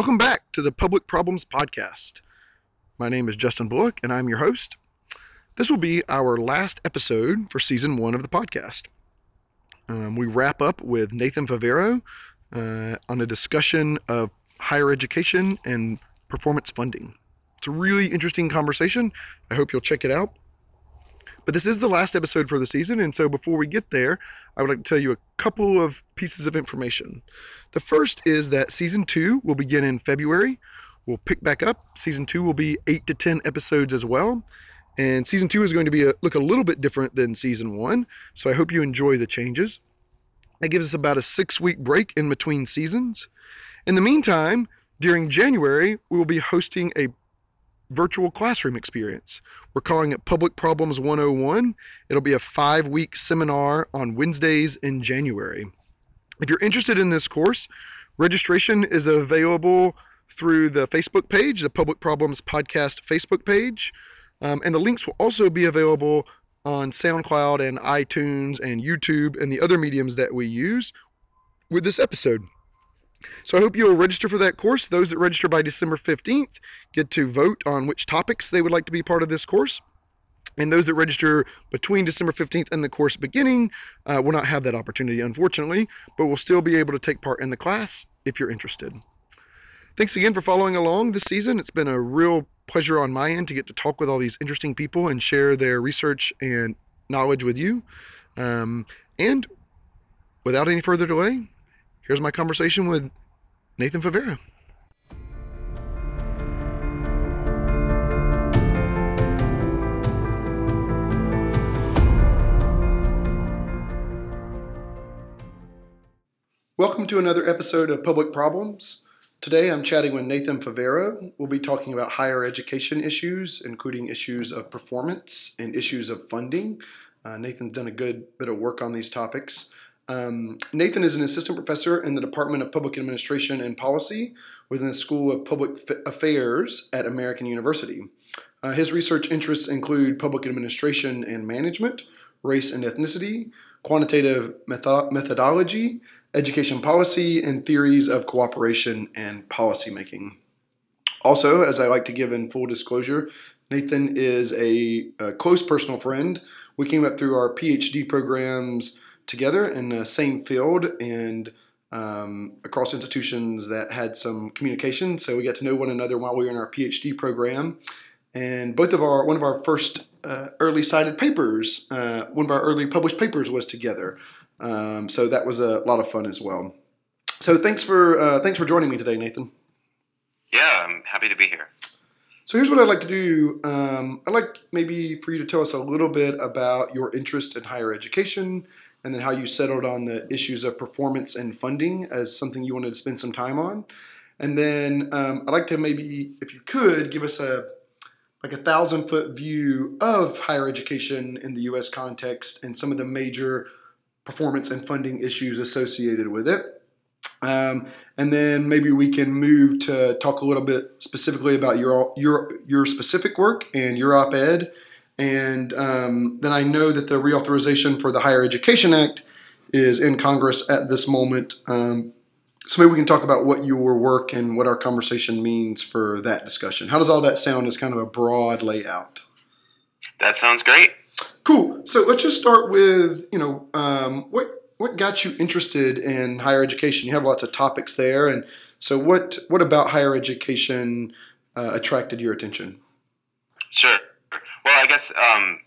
Welcome back to the Public Problems Podcast. My name is Justin Bullock, and I'm your host. This will be our last episode for season one of the podcast. Um, we wrap up with Nathan Favero uh, on a discussion of higher education and performance funding. It's a really interesting conversation. I hope you'll check it out. But this is the last episode for the season, and so before we get there, I would like to tell you a couple of pieces of information. The first is that season two will begin in February. We'll pick back up. Season two will be eight to 10 episodes as well. And season two is going to be a, look a little bit different than season one. So I hope you enjoy the changes. That gives us about a six week break in between seasons. In the meantime, during January, we will be hosting a virtual classroom experience. We're calling it Public Problems 101. It'll be a five week seminar on Wednesdays in January. If you're interested in this course, registration is available through the Facebook page, the Public Problems Podcast Facebook page. Um, and the links will also be available on SoundCloud and iTunes and YouTube and the other mediums that we use with this episode. So I hope you'll register for that course. Those that register by December 15th get to vote on which topics they would like to be part of this course. And those that register between December 15th and the course beginning uh, will not have that opportunity, unfortunately, but will still be able to take part in the class if you're interested. Thanks again for following along this season. It's been a real pleasure on my end to get to talk with all these interesting people and share their research and knowledge with you. Um, and without any further delay, here's my conversation with Nathan Favero. Welcome to another episode of Public Problems. Today I'm chatting with Nathan Favero. We'll be talking about higher education issues, including issues of performance and issues of funding. Uh, Nathan's done a good bit of work on these topics. Um, Nathan is an assistant professor in the Department of Public Administration and Policy within the School of Public Affairs at American University. Uh, his research interests include public administration and management, race and ethnicity, quantitative methodology, education policy, and theories of cooperation and policymaking. Also, as I like to give in full disclosure, Nathan is a, a close personal friend. We came up through our PhD programs together in the same field and um, across institutions that had some communication. So we got to know one another while we were in our PhD program. And both of our one of our first uh, early cited papers, uh, one of our early published papers was together. Um, so that was a lot of fun as well. So thanks for uh, thanks for joining me today, Nathan. Yeah, I'm happy to be here. So here's what I'd like to do. Um, I'd like maybe for you to tell us a little bit about your interest in higher education, and then how you settled on the issues of performance and funding as something you wanted to spend some time on. And then um, I'd like to maybe, if you could, give us a like a thousand foot view of higher education in the U.S. context and some of the major performance and funding issues associated with it. Um, and then maybe we can move to talk a little bit specifically about your your your specific work and your op-ed. And um, then I know that the reauthorization for the Higher Education Act is in Congress at this moment. Um, so maybe we can talk about what your work and what our conversation means for that discussion. How does all that sound as kind of a broad layout? That sounds great. Cool. So let's just start with you know um, what what got you interested in higher education? You have lots of topics there, and so what what about higher education uh, attracted your attention? Sure. Well, I guess um,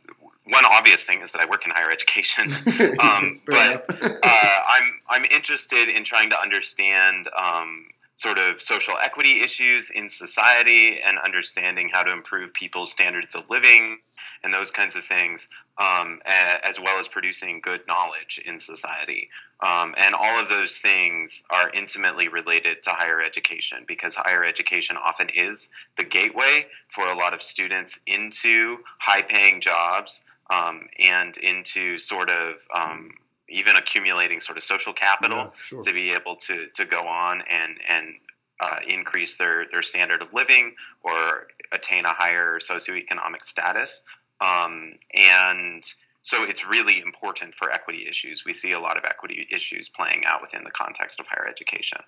one obvious thing is that I work in higher education, um, but uh, I'm I'm interested in trying to understand um, sort of social equity issues in society and understanding how to improve people's standards of living and those kinds of things, um, as well as producing good knowledge in society. Um, and all of those things are intimately related to higher education because higher education often is the gateway for a lot of students into high paying jobs um, and into sort of um, even accumulating sort of social capital yeah, sure. to be able to, to go on and, and uh, increase their, their standard of living or attain a higher socioeconomic status. Um, and so it's really important for equity issues. We see a lot of equity issues playing out within the context of higher education.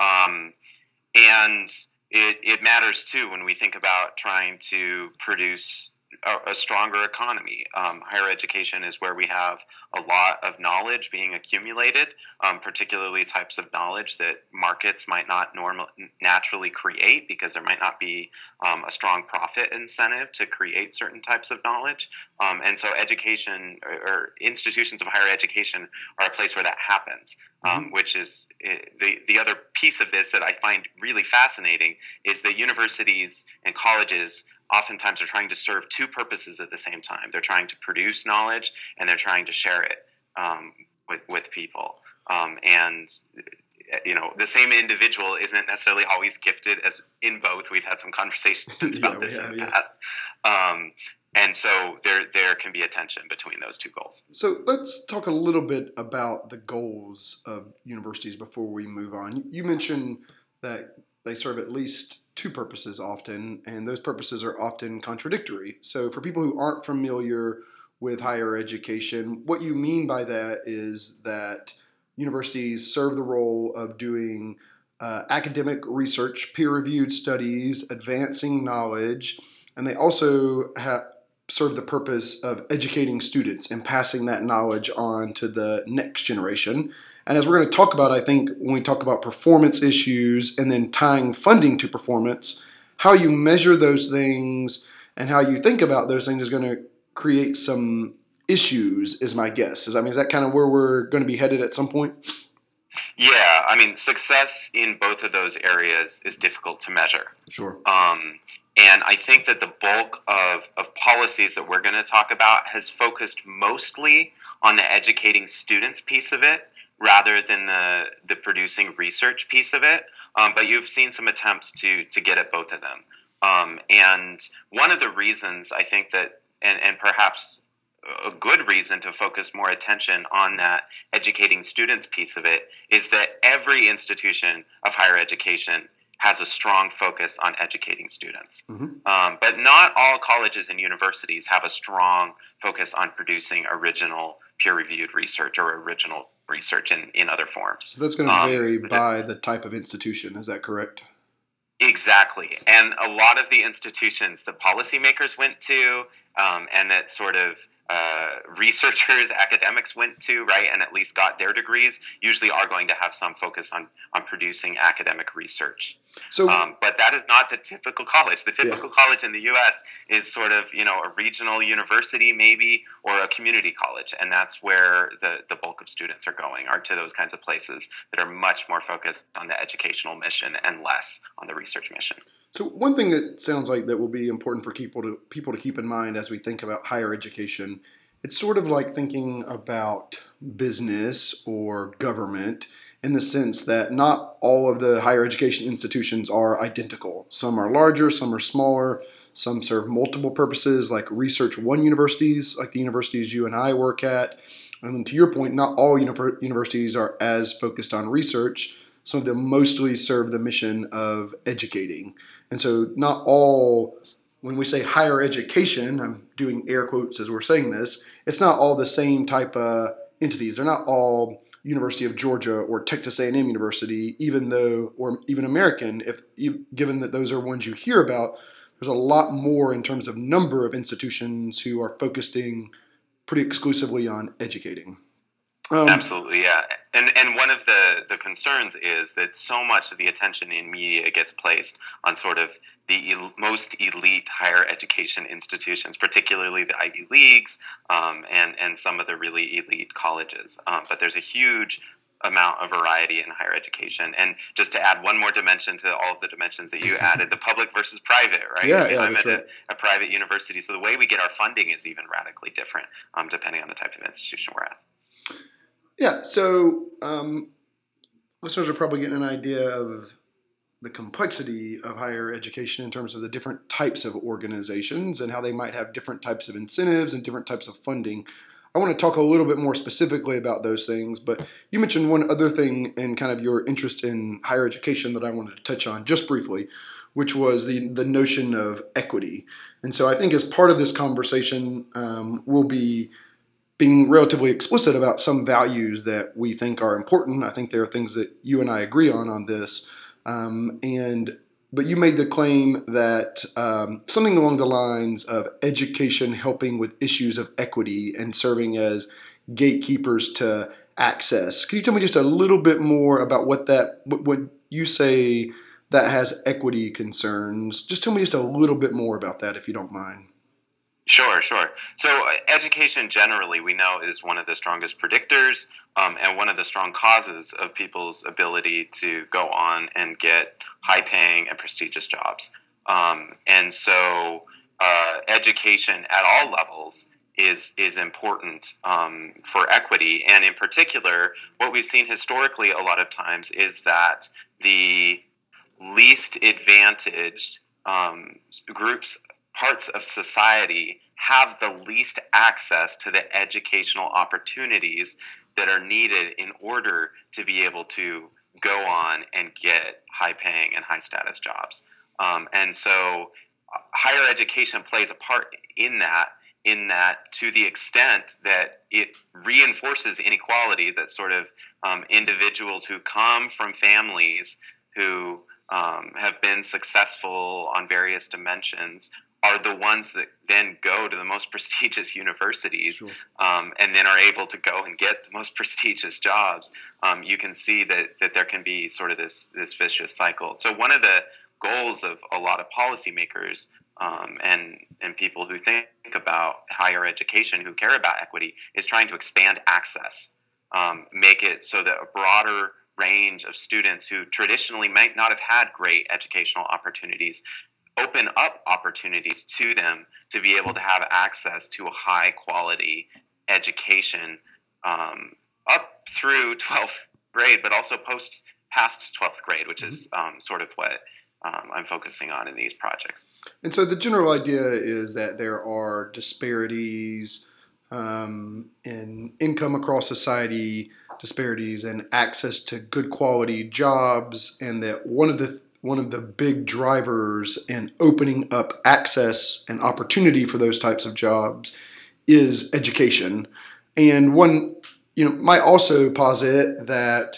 Um, and it, it matters too when we think about trying to produce a, a stronger economy. Um, higher education is where we have a lot of knowledge being accumulated, um, particularly types of knowledge that markets might not normal, naturally create because there might not be um, a strong profit incentive to create certain types of knowledge. Um, and so, education or, or, institutions of higher education are a place where that happens. Um, mm-hmm. which is eh, the the other piece of this that I find really fascinating is that universities and colleges oftentimes are trying to serve two purposes at the same time. They're trying to produce knowledge and they're trying to share it um, with, with people. Um, and you know, the same individual isn't necessarily always gifted as in both. We've had some conversations about yeah, this have, in the yeah. past. Um, and so there there can be a tension between those two goals. So let's talk a little bit about the goals of universities before we move on. You mentioned that they serve at least two purposes often, and those purposes are often contradictory. So, for people who aren't familiar with higher education, what you mean by that is that universities serve the role of doing uh, academic research, peer reviewed studies, advancing knowledge, and they also have serve the purpose of educating students and passing that knowledge on to the next generation. And as we're going to talk about, I think when we talk about performance issues and then tying funding to performance, how you measure those things and how you think about those things is going to create some issues, is my guess. Is I mean, is that kind of where we're going to be headed at some point? Yeah, I mean, success in both of those areas is difficult to measure. Sure. Um, and I think that the bulk of, of policies that we're going to talk about has focused mostly on the educating students piece of it rather than the the producing research piece of it. Um, but you've seen some attempts to to get at both of them. Um, and one of the reasons I think that, and, and perhaps a good reason to focus more attention on that educating students piece of it is that every institution of higher education has a strong focus on educating students. Mm-hmm. Um, but not all colleges and universities have a strong focus on producing original peer reviewed research or original research in, in other forms. So that's going to um, vary by the type of institution. Is that correct? Exactly. And a lot of the institutions the policymakers went to um, and that sort of uh, researchers, academics went to, right, and at least got their degrees, usually are going to have some focus on on producing academic research. So, um, but that is not the typical college. The typical yeah. college in the U.S. is sort of you know a regional university, maybe, or a community college, and that's where the the bulk of students are going, are to those kinds of places that are much more focused on the educational mission and less on the research mission. So one thing that sounds like that will be important for people to people to keep in mind as we think about higher education, it's sort of like thinking about business or government in the sense that not all of the higher education institutions are identical. Some are larger, some are smaller, some serve multiple purposes like research one universities, like the universities you and I work at. And then to your point, not all universities are as focused on research. Some of them mostly serve the mission of educating. And so, not all, when we say higher education, I'm doing air quotes as we're saying this, it's not all the same type of entities. They're not all University of Georgia or Texas A&M University, even though, or even American, if you, given that those are ones you hear about, there's a lot more in terms of number of institutions who are focusing pretty exclusively on educating. Um, Absolutely, yeah. And and one of the the concerns is that so much of the attention in media gets placed on sort of the el- most elite higher education institutions, particularly the Ivy Leagues um, and and some of the really elite colleges. Um, but there's a huge amount of variety in higher education. And just to add one more dimension to all of the dimensions that you added, the public versus private, right? Yeah, I mean, yeah, I'm at right. a, a, private university, so the way we get our funding is even radically different um, depending on the type of institution we're at. Yeah, so um, listeners are probably getting an idea of the complexity of higher education in terms of the different types of organizations and how they might have different types of incentives and different types of funding. I want to talk a little bit more specifically about those things, but you mentioned one other thing in kind of your interest in higher education that I wanted to touch on just briefly, which was the, the notion of equity. And so I think as part of this conversation, um, we'll be being relatively explicit about some values that we think are important. I think there are things that you and I agree on on this. Um, and but you made the claim that um, something along the lines of education helping with issues of equity and serving as gatekeepers to access. Can you tell me just a little bit more about what that what you say that has equity concerns? Just tell me just a little bit more about that, if you don't mind. Sure, sure. So, uh, education generally, we know, is one of the strongest predictors um, and one of the strong causes of people's ability to go on and get high paying and prestigious jobs. Um, and so, uh, education at all levels is is important um, for equity, and in particular, what we've seen historically a lot of times is that the least advantaged um, groups parts of society have the least access to the educational opportunities that are needed in order to be able to go on and get high paying and high status jobs. Um, and so uh, higher education plays a part in that in that to the extent that it reinforces inequality that sort of um, individuals who come from families who um, have been successful on various dimensions are the ones that then go to the most prestigious universities sure. um, and then are able to go and get the most prestigious jobs, um, you can see that, that there can be sort of this, this vicious cycle. So, one of the goals of a lot of policymakers um, and, and people who think about higher education, who care about equity, is trying to expand access, um, make it so that a broader range of students who traditionally might not have had great educational opportunities open up opportunities to them to be able to have access to a high quality education um, up through 12th grade, but also post past 12th grade, which is mm-hmm. um, sort of what um, I'm focusing on in these projects. And so the general idea is that there are disparities um, in income across society, disparities and access to good quality jobs, and that one of the one of the big drivers in opening up access and opportunity for those types of jobs is education. And one, you know, might also posit that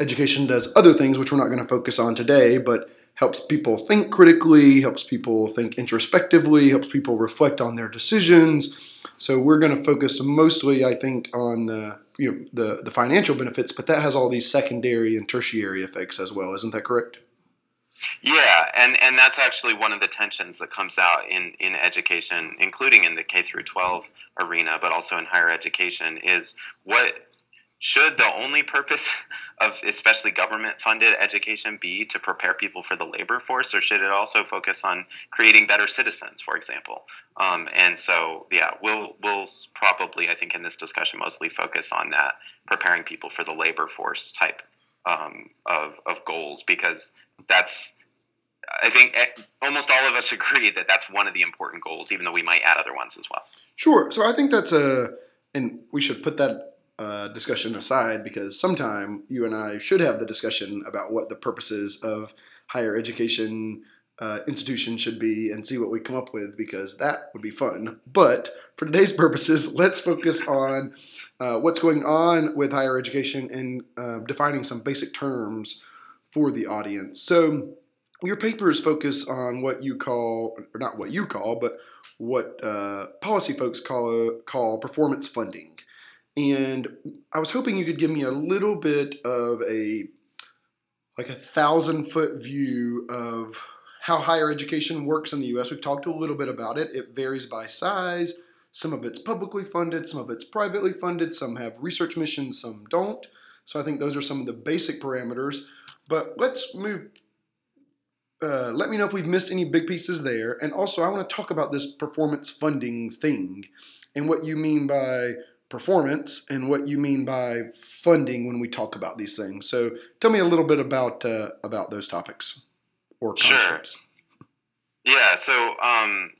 education does other things, which we're not going to focus on today, but helps people think critically, helps people think introspectively, helps people reflect on their decisions. So we're going to focus mostly, I think, on the you know the the financial benefits, but that has all these secondary and tertiary effects as well. Isn't that correct? Yeah, and, and that's actually one of the tensions that comes out in, in education, including in the K through 12 arena, but also in higher education, is what should the only purpose of especially government funded education be to prepare people for the labor force, or should it also focus on creating better citizens, for example? Um, and so, yeah, we'll we'll probably, I think, in this discussion, mostly focus on that, preparing people for the labor force type um, of, of goals because that's I think eh, almost all of us agree that that's one of the important goals, even though we might add other ones as well. Sure. So I think that's a, and we should put that uh, discussion aside because sometime you and I should have the discussion about what the purposes of higher education uh, institution should be and see what we come up with because that would be fun. But for today's purposes, let's focus on uh, what's going on with higher education and uh, defining some basic terms for the audience. So, your papers focus on what you call, or not what you call, but what uh, policy folks call call performance funding. And I was hoping you could give me a little bit of a like a thousand foot view of how higher education works in the US. We've talked a little bit about it. It varies by size. Some of it's publicly funded, some of it's privately funded, some have research missions, some don't. So I think those are some of the basic parameters. But let's move. Uh, let me know if we've missed any big pieces there. And also, I want to talk about this performance funding thing and what you mean by performance and what you mean by funding when we talk about these things. So, tell me a little bit about uh, about those topics or concepts. Sure. Yeah. So, um,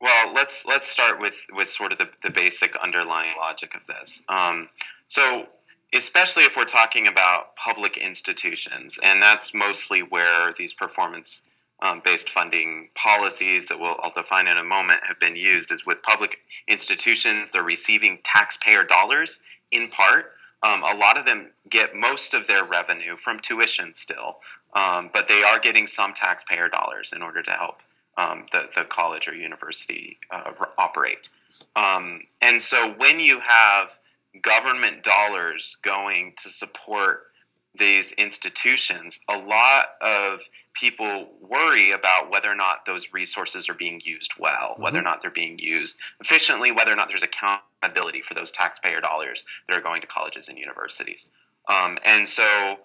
well, let's let's start with with sort of the, the basic underlying logic of this. Um, so, especially if we're talking about public institutions, and that's mostly where these performance um, based funding policies that we'll I'll define in a moment have been used is with public institutions they're receiving taxpayer dollars in part Um, a lot of them get most of their revenue from tuition still, um, but they are getting some taxpayer dollars in order to help um, the, the college or university uh, operate. Um, and so when you have government dollars going to support these institutions, a lot of people worry about whether or not those resources are being used well, mm-hmm. whether or not they're being used efficiently, whether or not there's accountability for those taxpayer dollars that are going to colleges and universities. Um, and so,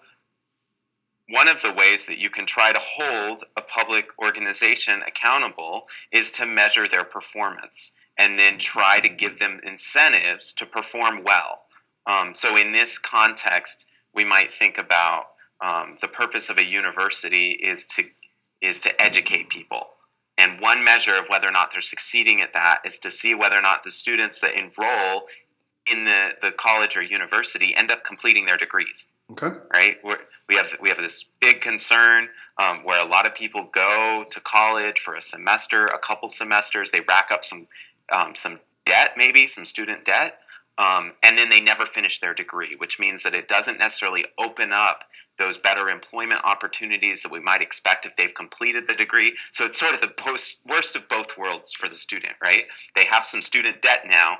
one of the ways that you can try to hold a public organization accountable is to measure their performance and then try to give them incentives to perform well. Um, so, in this context, we might think about um, the purpose of a university is to is to educate people. And one measure of whether or not they're succeeding at that is to see whether or not the students that enroll in the, the college or university end up completing their degrees. Okay. Right. We're, we have we have this big concern um, where a lot of people go to college for a semester, a couple semesters. They rack up some um, some debt, maybe some student debt, um, and then they never finish their degree, which means that it doesn't necessarily open up those better employment opportunities that we might expect if they've completed the degree. So it's sort of the post, worst of both worlds for the student, right? They have some student debt now,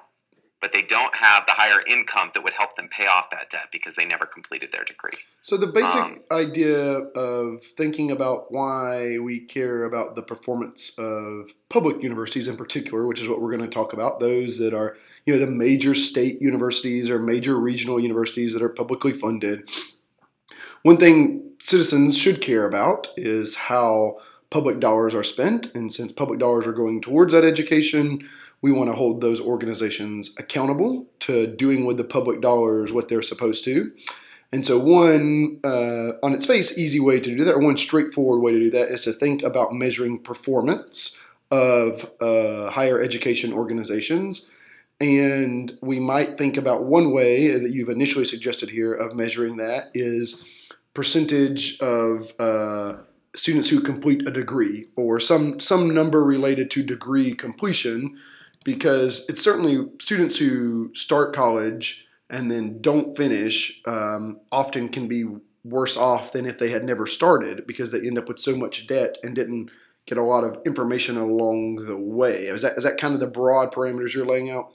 but they don't have the higher income that would help them pay off that debt because they never completed their degree. So the basic um, idea of thinking about why we care about the performance of public universities in particular, which is what we're going to talk about, those that are you know the major state universities or major regional universities that are publicly funded. One thing citizens should care about is how public dollars are spent, and since public dollars are going towards that education, we want to hold those organizations accountable to doing with the public dollars what they're supposed to. And so, one uh, on its face, easy way to do that, or one straightforward way to do that, is to think about measuring performance of uh, higher education organizations and we might think about one way that you've initially suggested here of measuring that is percentage of uh, students who complete a degree or some some number related to degree completion because it's certainly students who start college and then don't finish um, often can be worse off than if they had never started because they end up with so much debt and didn't get a lot of information along the way. Is that is that kind of the broad parameters you're laying out?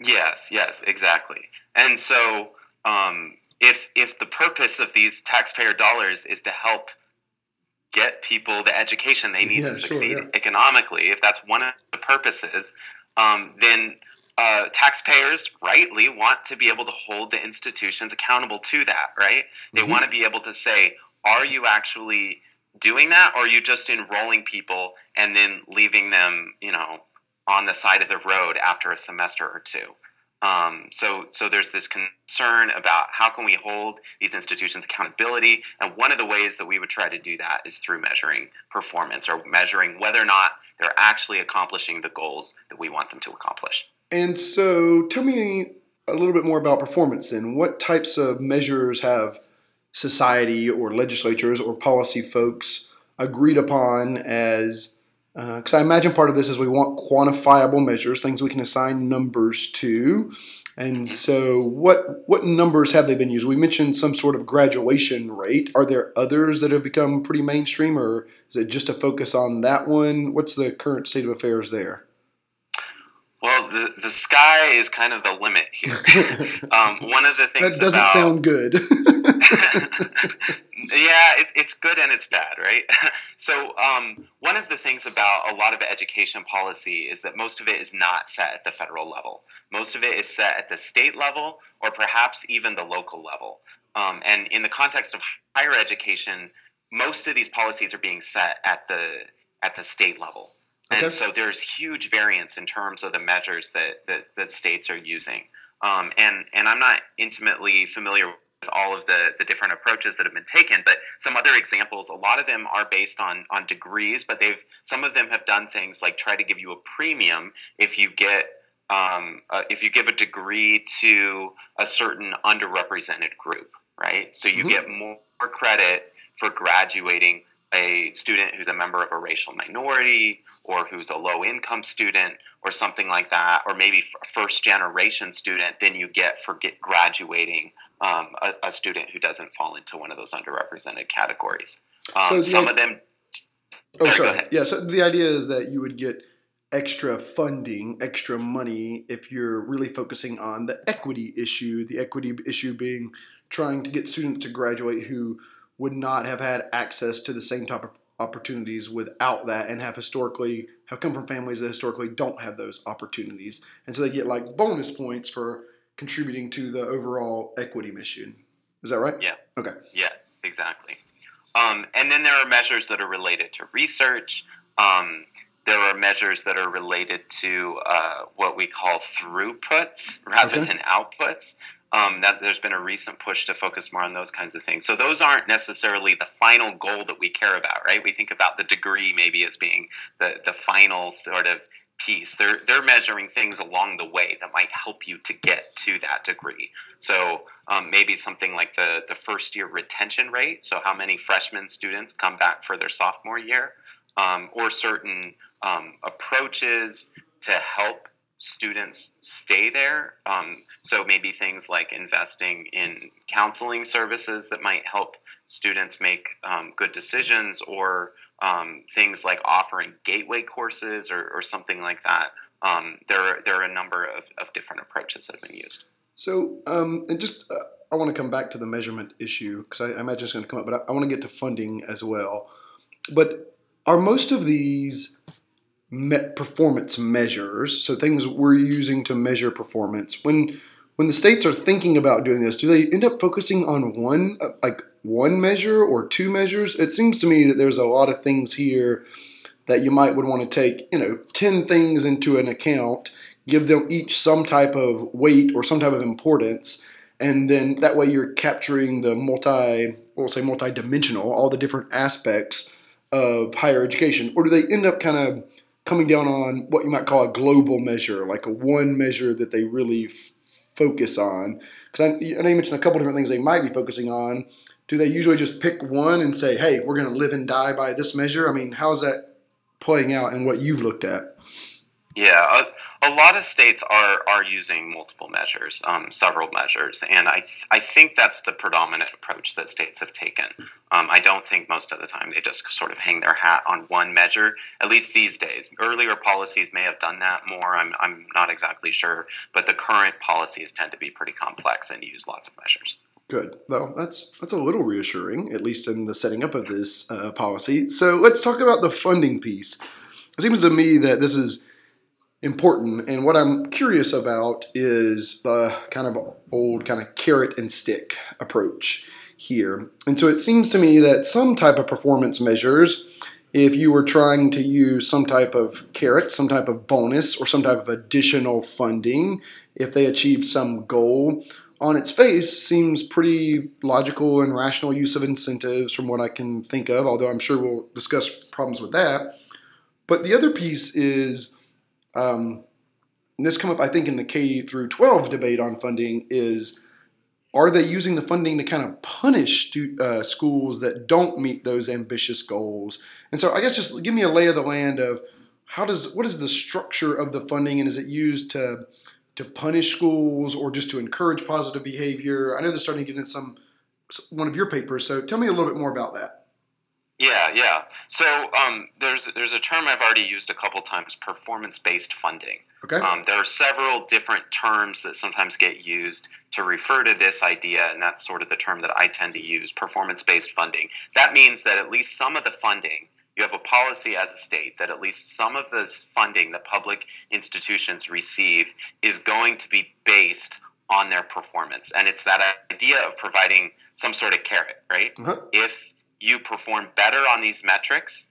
Yes, yes, exactly. And so, um, if if the purpose of these taxpayer dollars is to help get people the education they need yeah, to succeed sure, yeah. economically, if that's one of the purposes, um, then uh, taxpayers rightly want to be able to hold the institutions accountable to that. Right? They mm-hmm. want to be able to say, "Are you actually?" doing that or are you just enrolling people and then leaving them you know on the side of the road after a semester or two. Um, so, so there's this concern about how can we hold these institutions accountability, and one of the ways that we would try to do that is through measuring performance or measuring whether or not they're actually accomplishing the goals that we want them to accomplish. And so, tell me a little bit more about performance. Then, what types of measures have society or legislatures or policy folks agreed upon as because uh, I imagine part of this is we want quantifiable measures, things we can assign numbers to. And so, what what numbers have they been used? We mentioned some sort of graduation rate. Are there others that have become pretty mainstream, or is it just a focus on that one? What's the current state of affairs there? Well, the, the sky is kind of the limit here. um, one of the things that doesn't about, sound good. yeah, it, it's good and it's bad, right? so, um, one of the things about a lot of education policy is that most of it is not set at the federal level. Most of it is set at the state level or perhaps even the local level. Um, and in the context of higher education, most of these policies are being set at the at the state level. Okay. And so there's huge variance in terms of the measures that, that, that states are using. Um, and, and I'm not intimately familiar with all of the, the different approaches that have been taken, but some other examples, a lot of them are based on, on degrees, but they've some of them have done things like try to give you a premium if you get um, uh, if you give a degree to a certain underrepresented group, right? So you mm-hmm. get more credit for graduating a student who's a member of a racial minority or who's a low income student or something like that, or maybe a first generation student than you get for get graduating um, a, a, student who doesn't fall into one of those underrepresented categories. Um, so some of them. Oh, sorry. Yeah. So the idea is that you would get extra funding, extra money if you're really focusing on the equity issue. The equity issue being trying to get students to graduate who would not have had access to the same type of opportunities without that and have historically have come from families that historically don't have those opportunities. And so they get like bonus points for contributing to the overall equity mission. Is that right? Yeah. Okay. Yes exactly. Um, and then there are measures that are related to research. Um, there are measures that are related to uh, what we call throughputs rather okay. than outputs um, that there's been a recent push to focus more on those kinds of things. So those aren't necessarily the final goal that we care about, right? We think about the degree maybe as being the the final sort of piece. They're they're measuring things along the way that might help you to get to that degree. So um, maybe something like the the first year retention rate. So how many freshman students come back for their sophomore year, um, or certain um, approaches to help students stay there. Um, so maybe things like investing in counseling services that might help students make um, good decisions, or um, things like offering gateway courses or, or something like that. Um, there, are, there are a number of, of different approaches that have been used. So, um, and just uh, I want to come back to the measurement issue because I, I, imagine it's going to come up, but I, I want to get to funding as well. But are most of these me- performance measures, so things we're using to measure performance. When when the states are thinking about doing this, do they end up focusing on one uh, like one measure or two measures? It seems to me that there's a lot of things here that you might would want to take, you know, 10 things into an account, give them each some type of weight or some type of importance, and then that way you're capturing the multi, we'll say multi-dimensional, all the different aspects of higher education. Or do they end up kind of coming down on what you might call a global measure, like a one measure that they really f- focus on. Because I, I, know you mentioned a couple different things they might be focusing on. Do they usually just pick one and say, "Hey, we're going to live and die by this measure"? I mean, how is that playing out in what you've looked at? Yeah, a, a, lot of states are are using multiple measures, um, several measures, and I th- I think that's the predominant approach that states have taken. Um, I don't think most of the time they just sort of hang their hat on one measure. At least these days, earlier policies may have done that more. I'm I'm not exactly sure, but the current policies tend to be pretty complex and use lots of measures. Good. Well, that's that's a little reassuring, at least in the setting up of this uh, policy. So let's talk about the funding piece. It seems to me that this is important. And what I'm curious about is the kind of old kind of carrot and stick approach here. And so it seems to me that some type of performance measures, if you were trying to use some type of carrot, some type of bonus, or some type of additional funding, if they achieve some goal, on its face seems pretty logical and rational use of incentives from what I can think of, although I'm sure we'll discuss problems with that. But the other piece is um, and this come up, I think, in the K through 12 debate on funding is are they using the funding to kind of punish stu- uh, schools that don't meet those ambitious goals? And so I guess just give me a lay of the land of how does what is the structure of the funding and is it used to to punish schools or just to encourage positive behavior? I know they're starting to get in some one of your papers, so tell me a little bit more about that. Yeah, yeah. So um, there's there's a term I've already used a couple times: performance-based funding. Okay. Um, there are several different terms that sometimes get used to refer to this idea, and that's sort of the term that I tend to use: performance-based funding. That means that at least some of the funding you have a policy as a state that at least some of this funding that public institutions receive is going to be based on their performance. And it's that idea of providing some sort of carrot, right? Uh-huh. If you perform better on these metrics,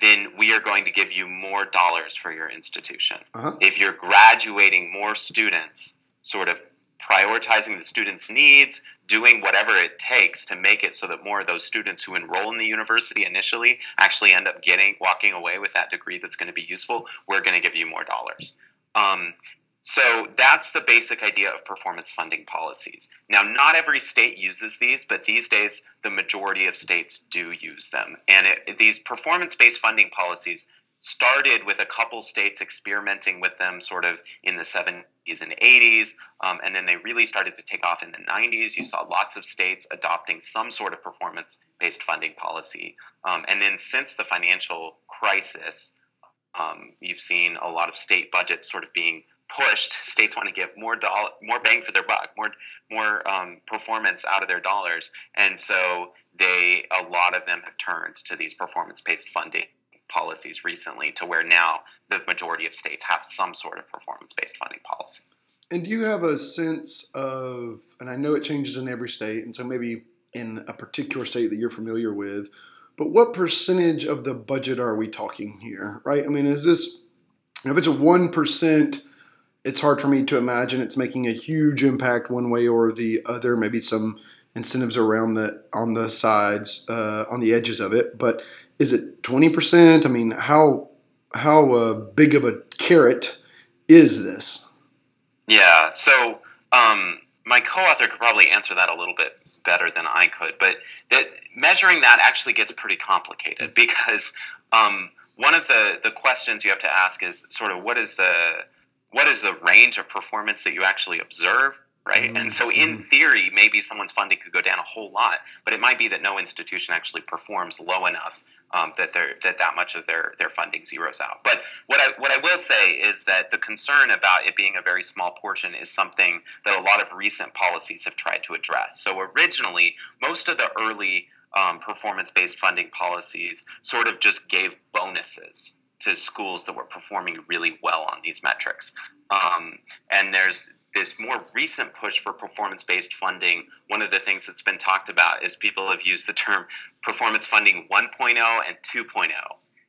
then we are going to give you more dollars for your institution. Uh-huh. If you're graduating more students, sort of prioritizing the students' needs, doing whatever it takes to make it so that more of those students who enroll in the university initially actually end up getting walking away with that degree that's going to be useful, we're going to give you more dollars. Um, so that's the basic idea of performance funding policies. Now, not every state uses these, but these days the majority of states do use them. And it, these performance based funding policies started with a couple states experimenting with them sort of in the 70s and 80s, um, and then they really started to take off in the 90s. You saw lots of states adopting some sort of performance based funding policy. Um, and then since the financial crisis, um, you've seen a lot of state budgets sort of being pushed. States want to get more dollar, more bang for their buck, more more um, performance out of their dollars, and so they a lot of them have turned to these performance-based funding policies recently, to where now the majority of states have some sort of performance-based funding policy. And do you have a sense of, and I know it changes in every state, and so maybe in a particular state that you're familiar with, but what percentage of the budget are we talking here, right? I mean, is this, if it's a 1%, it's hard for me to imagine it's making a huge impact one way or the other. Maybe some incentives around the on the sides, uh, on the edges of it. But is it twenty percent? I mean, how how uh, big of a carrot is this? Yeah. So um, my co-author could probably answer that a little bit better than I could, but that measuring that actually gets pretty complicated because um, one of the the questions you have to ask is sort of what is the what is the range of performance that you actually observe right mm-hmm. and so in mm-hmm. theory maybe someone's funding could go down a whole lot but it might be that no institution actually performs low enough um, that they're that that much of their their funding zeroes out but what i what i will say is that the concern about it being a very small portion is something that a lot of recent policies have tried to address so originally most of the early um, performance-based funding policies sort of just gave bonuses to schools that were performing really well on these metrics. Um, and there's this more recent push for performance based funding. One of the things that's been talked about is people have used the term performance funding 1.0 and 2.0.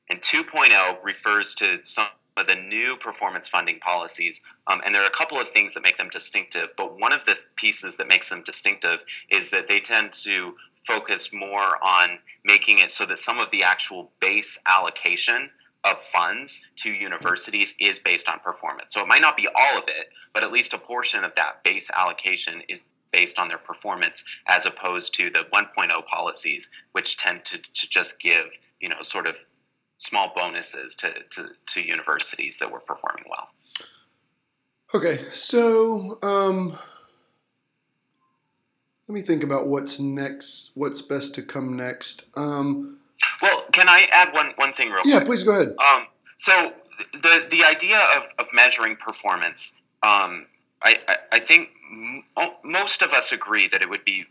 And 2.0 refers to some of the new performance funding policies. Um, and there are a couple of things that make them distinctive. But one of the pieces that makes them distinctive is that they tend to focus more on making it so that some of the actual base allocation of funds to universities is based on performance. So it might not be all of it, but at least a portion of that base allocation is based on their performance as opposed to the 1.0 policies, which tend to, to just give, you know, sort of small bonuses to, to, to universities that were performing well. Okay, so um, let me think about what's next, what's best to come next. Um, well, can I add one one thing real yeah, quick? Yeah, please go ahead. Um, so the the idea of, of measuring performance, um, I, I, I think m- most of us agree that it would be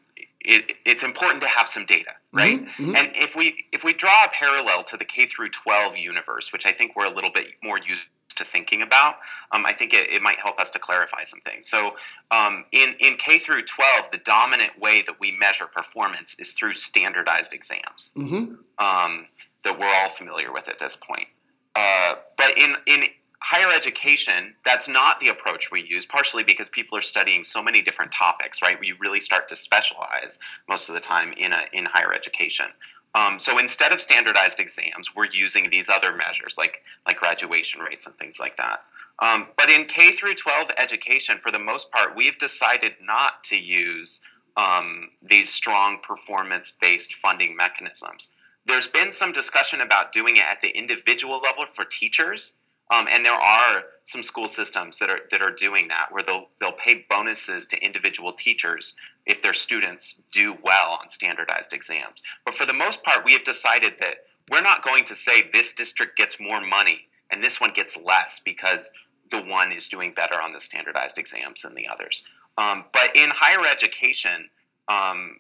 it, it's important to have some data, mm-hmm, right? Mm-hmm, mm-hmm. And if we if we draw a parallel to the K through 12 universe, which I think we're a little bit more used to thinking about, um, I think it, it, might help us to clarify some things. So, um, in, in K through 12, the dominant way that we measure performance is through standardized exams mm-hmm. um, that we're all familiar with at this point. Uh, but in, in higher education, that's not the approach we use, partially because people are studying so many different topics, right? We really start to specialize most of the time in, a, in higher education. Um, so instead of standardized exams, we're using these other measures like like graduation rates and things like that. Um, but in K through 12 education, for the most part, we've decided not to use um, these strong performance-based funding mechanisms. There's been some discussion about doing it at the individual level for teachers, um, and there are some school systems that are that are doing that, where they'll they'll pay bonuses to individual teachers if their students do well on standardized exams. But for the most part, we have decided that we're not going to say this district gets more money and this one gets less because the one is doing better on the standardized exams than the others. Um, but in higher education, um,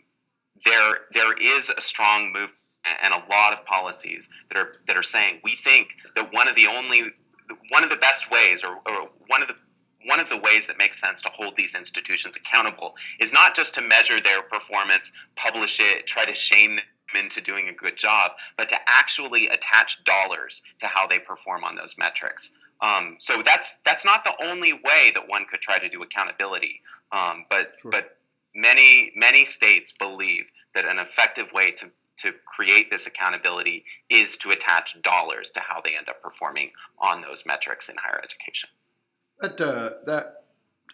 there there is a strong move and a lot of policies that are that are saying we think that one of the only one of the best ways, or, or one of the one of the ways that makes sense to hold these institutions accountable is not just to measure their performance, publish it, try to shame them into doing a good job, but to actually attach dollars to how they perform on those metrics. Um, so that's that's not the only way that one could try to do accountability, um, but sure. but many many states believe that an effective way to to create this accountability is to attach dollars to how they end up performing on those metrics in higher education. That uh, that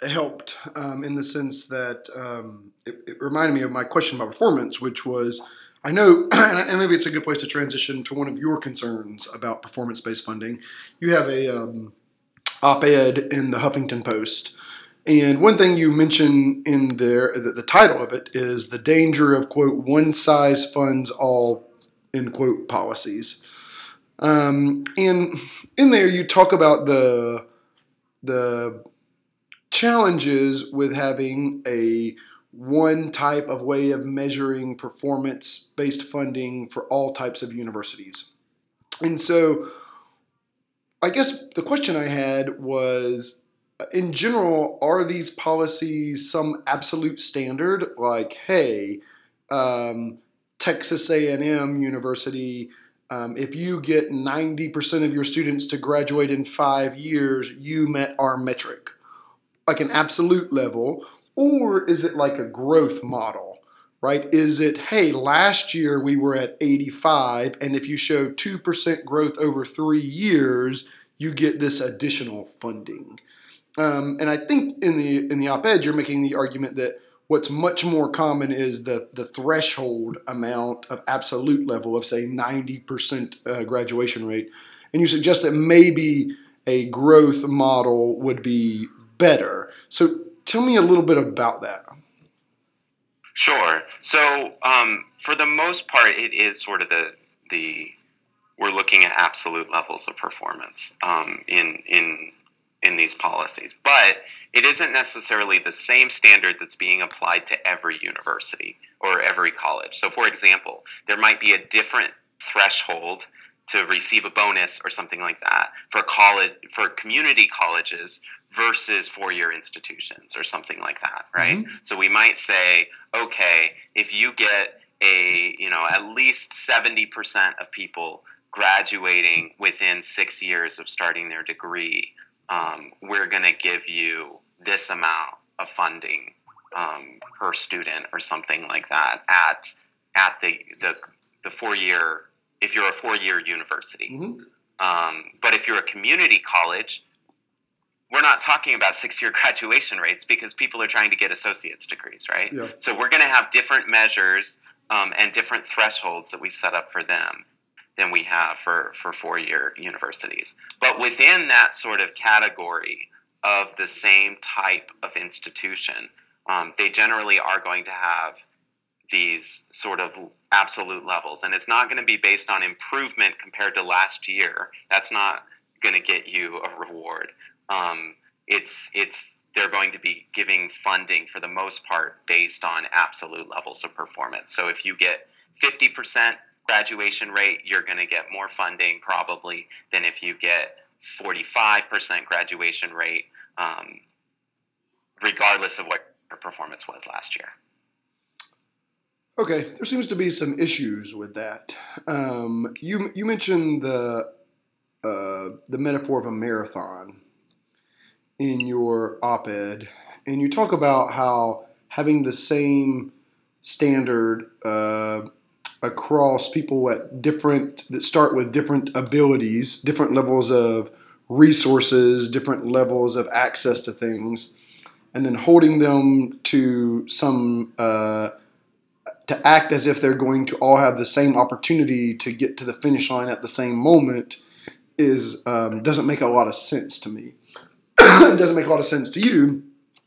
helped um, in the sense that um, it, it, reminded me of my question about performance, which was I know, and maybe it's a good place to transition to one of your concerns about performance-based funding. You have a um, op-ed in the Huffington Post, and one thing you mention in there, the, the title of it is the danger of quote one size funds all end quote policies. Um, and in there, you talk about the the challenges with having a one type of way of measuring performance based funding for all types of universities. And so, I guess the question I had was in general, are these policies some absolute standard? Like, hey, um, Texas A&M University, um, if you get 90% of your students to graduate in five years, you met our metric, like an absolute level, or is it like a growth model? Right? Is it, hey, last year we were at 85, and if you show 2% growth over three years, you get this additional funding. Um, and I think in the in the op-ed, you're making the argument that what's much more common is the the threshold amount of absolute level of say 90% uh, graduation rate, and you suggest that maybe a growth model would be better. So tell me a little bit about that. Sure. So um, for the most part, it is sort of the the we're looking at absolute levels of performance um, in in in these policies. But it isn't necessarily the same standard that's being applied to every university or every college. So, for example, there might be a different threshold to receive a bonus or something like that for college for community colleges versus four-year institutions or something like that right mm-hmm. so we might say okay if you get a you know at least 70% of people graduating within six years of starting their degree um, we're going to give you this amount of funding um, per student or something like that at at the the, the four year if you're a four year university. Mm-hmm. Um, but if you're a community college, we're not talking about six year graduation rates because people are trying to get associate's degrees, right? Yeah. So we're going to have different measures um, and different thresholds that we set up for them than we have for, for four year universities. But within that sort of category of the same type of institution, um, they generally are going to have these sort of absolute levels. And it's not going to be based on improvement compared to last year. That's not going to get you a reward. Um, it's it's they're going to be giving funding for the most part based on absolute levels of performance. So if you get 50% graduation rate, you're going to get more funding probably than if you get 45% graduation rate, um, regardless of what your performance was last year. Okay, there seems to be some issues with that. Um, you you mentioned the uh, the metaphor of a marathon in your op-ed, and you talk about how having the same standard uh, across people at different that start with different abilities, different levels of resources, different levels of access to things, and then holding them to some uh, to act as if they're going to all have the same opportunity to get to the finish line at the same moment is um, doesn't make a lot of sense to me. doesn't make a lot of sense to you.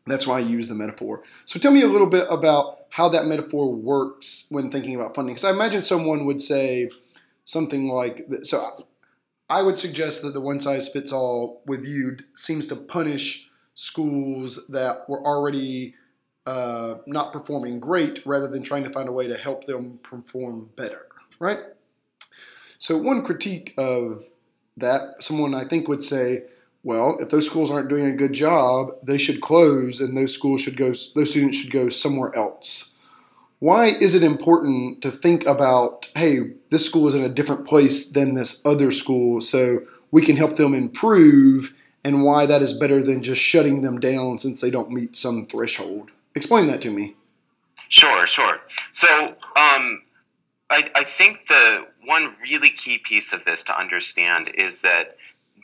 That's why I use the metaphor. So tell me a little bit about how that metaphor works when thinking about funding. Because I imagine someone would say something like, so I would suggest that the one size fits all with you seems to punish schools that were already uh, not performing great rather than trying to find a way to help them perform better, right? So, one critique of that, someone I think would say, well, if those schools aren't doing a good job, they should close and those schools should go, those students should go somewhere else. Why is it important to think about, hey, this school is in a different place than this other school, so we can help them improve, and why that is better than just shutting them down since they don't meet some threshold? Explain that to me. Sure, sure. So, um, I, I think the one really key piece of this to understand is that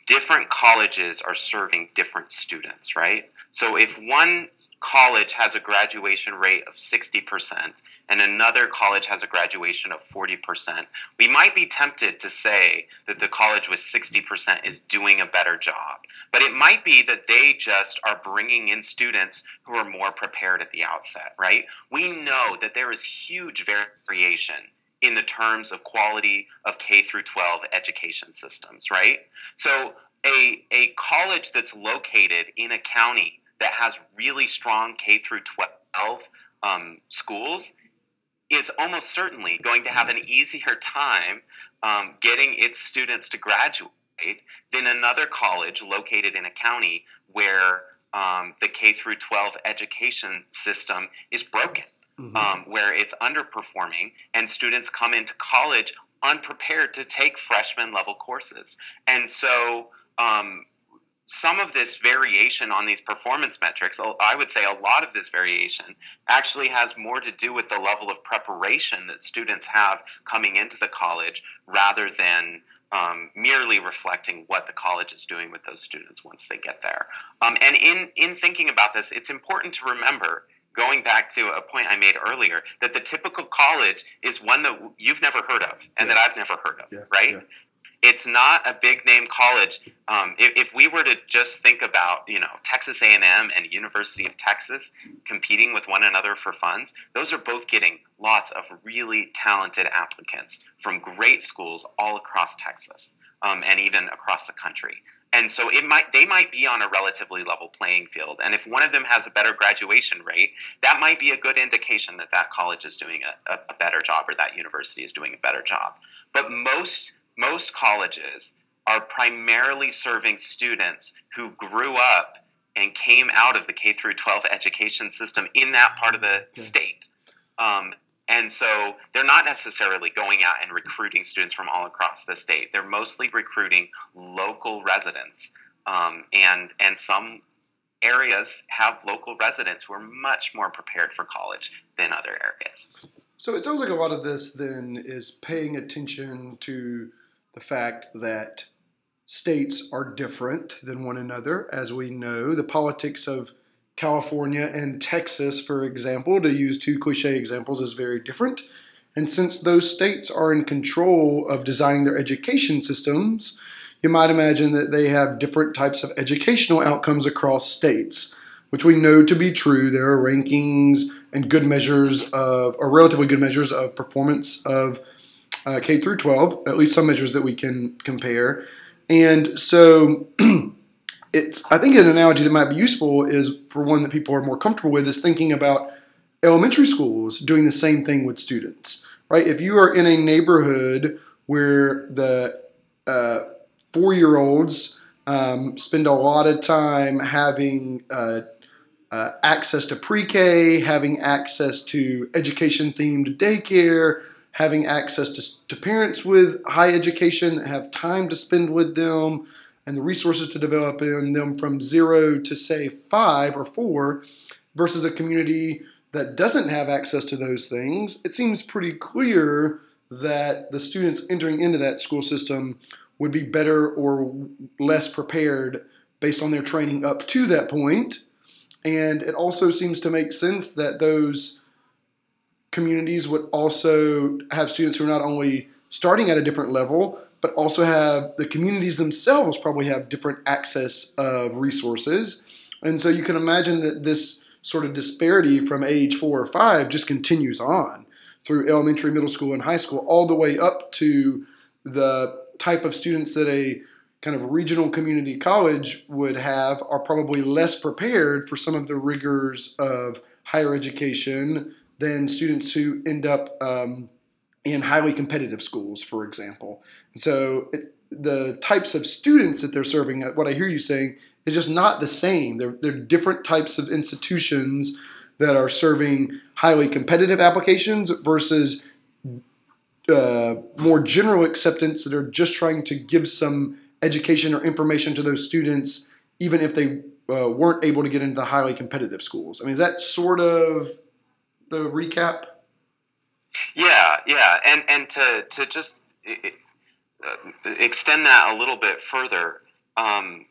different colleges are serving different students, right? So if one college has a graduation rate of 60% and another college has a graduation of 40%, we might be tempted to say that the college with 60% is doing a better job. But it might be that they just are bringing in students who are more prepared at the outset, right? We know that there is huge variation in the terms of quality of K through 12 education systems, right? So a, a college that's located in a county that has really strong K through 12 um, schools is almost certainly going to have an easier time um, getting its students to graduate than another college located in a county where um, the K through 12 education system is broken mm-hmm. um, where it's underperforming, and students come into college unprepared to take freshman level courses. And so, um, some of this variation on these performance metrics, I would say a lot of this variation actually has more to do with the level of preparation that students have coming into the college rather than um, merely reflecting what the college is doing with those students once they get there. Um, and in, in thinking about this, it's important to remember going back to a point I made earlier that the typical college is one that you've never heard of and yeah. that I've never heard of, yeah. right? Yeah. It's not a big name college. Um, if, if, we were to just think about, you know, Texas A&M and University of Texas competing with one another for funds, those are both getting lots of really talented applicants from great schools all across Texas um, and even across the country and so it might they might be on a relatively level playing field. And if one of them has a better graduation rate that might be a good indication that that college is doing a, a, better job or that university is doing a better job. But most most colleges are primarily serving students who grew up and came out of the k through 12 education system in that part of the yeah. state. Um, and so they're not necessarily going out and recruiting students from all across the state. They're mostly recruiting local residents. Um, and, and some areas have local residents who are much more prepared for college than other areas. So it sounds like a lot of this then is paying attention to the fact that states are different than one another. As we know, the politics of California and Texas, for example, to use two cliche examples, is very different. And since those states are in control of designing their education systems, you might imagine that they have different types of educational outcomes across states, which we know to be true. There are rankings and good measures of, or relatively good measures of performance of uh, K through 12, at least some measures that we can compare. And so it's I think an analogy that might be useful is for one that people are more comfortable with is thinking about elementary schools doing the same thing with students, right? If you are in a neighborhood where the uh, four year olds um, spend a lot of time having uh, uh, access to pre K, having access to education themed daycare, having access to, to parents with high education that have time to spend with them and the resources to develop in them from zero to say five or four versus a community that doesn't have access to those things, it seems pretty clear that the students entering into that school system would be better or less prepared based on their training up to that point. And it also seems to make sense that those communities would also have students who are not only starting at a different level, but also have the communities themselves probably have different access of resources. And so you can imagine that this sort of disparity from age four or five just continues on through elementary, middle school, and high school, all the way up to the type of students that a kind of regional community college would have are probably less prepared for some of the rigors of higher education than students who end up um, in highly competitive schools, for example. So it, the types of students that they're serving, what I hear you saying, is just not the same. They're, they're different types of institutions that are serving highly competitive applications versus uh, more general acceptance that are just trying to give some education or information to those students, even if they uh, weren't able to get into the highly competitive schools. I mean, is that sort of the recap? Yeah, yeah, and and to to just uh, extend that a little bit further, um,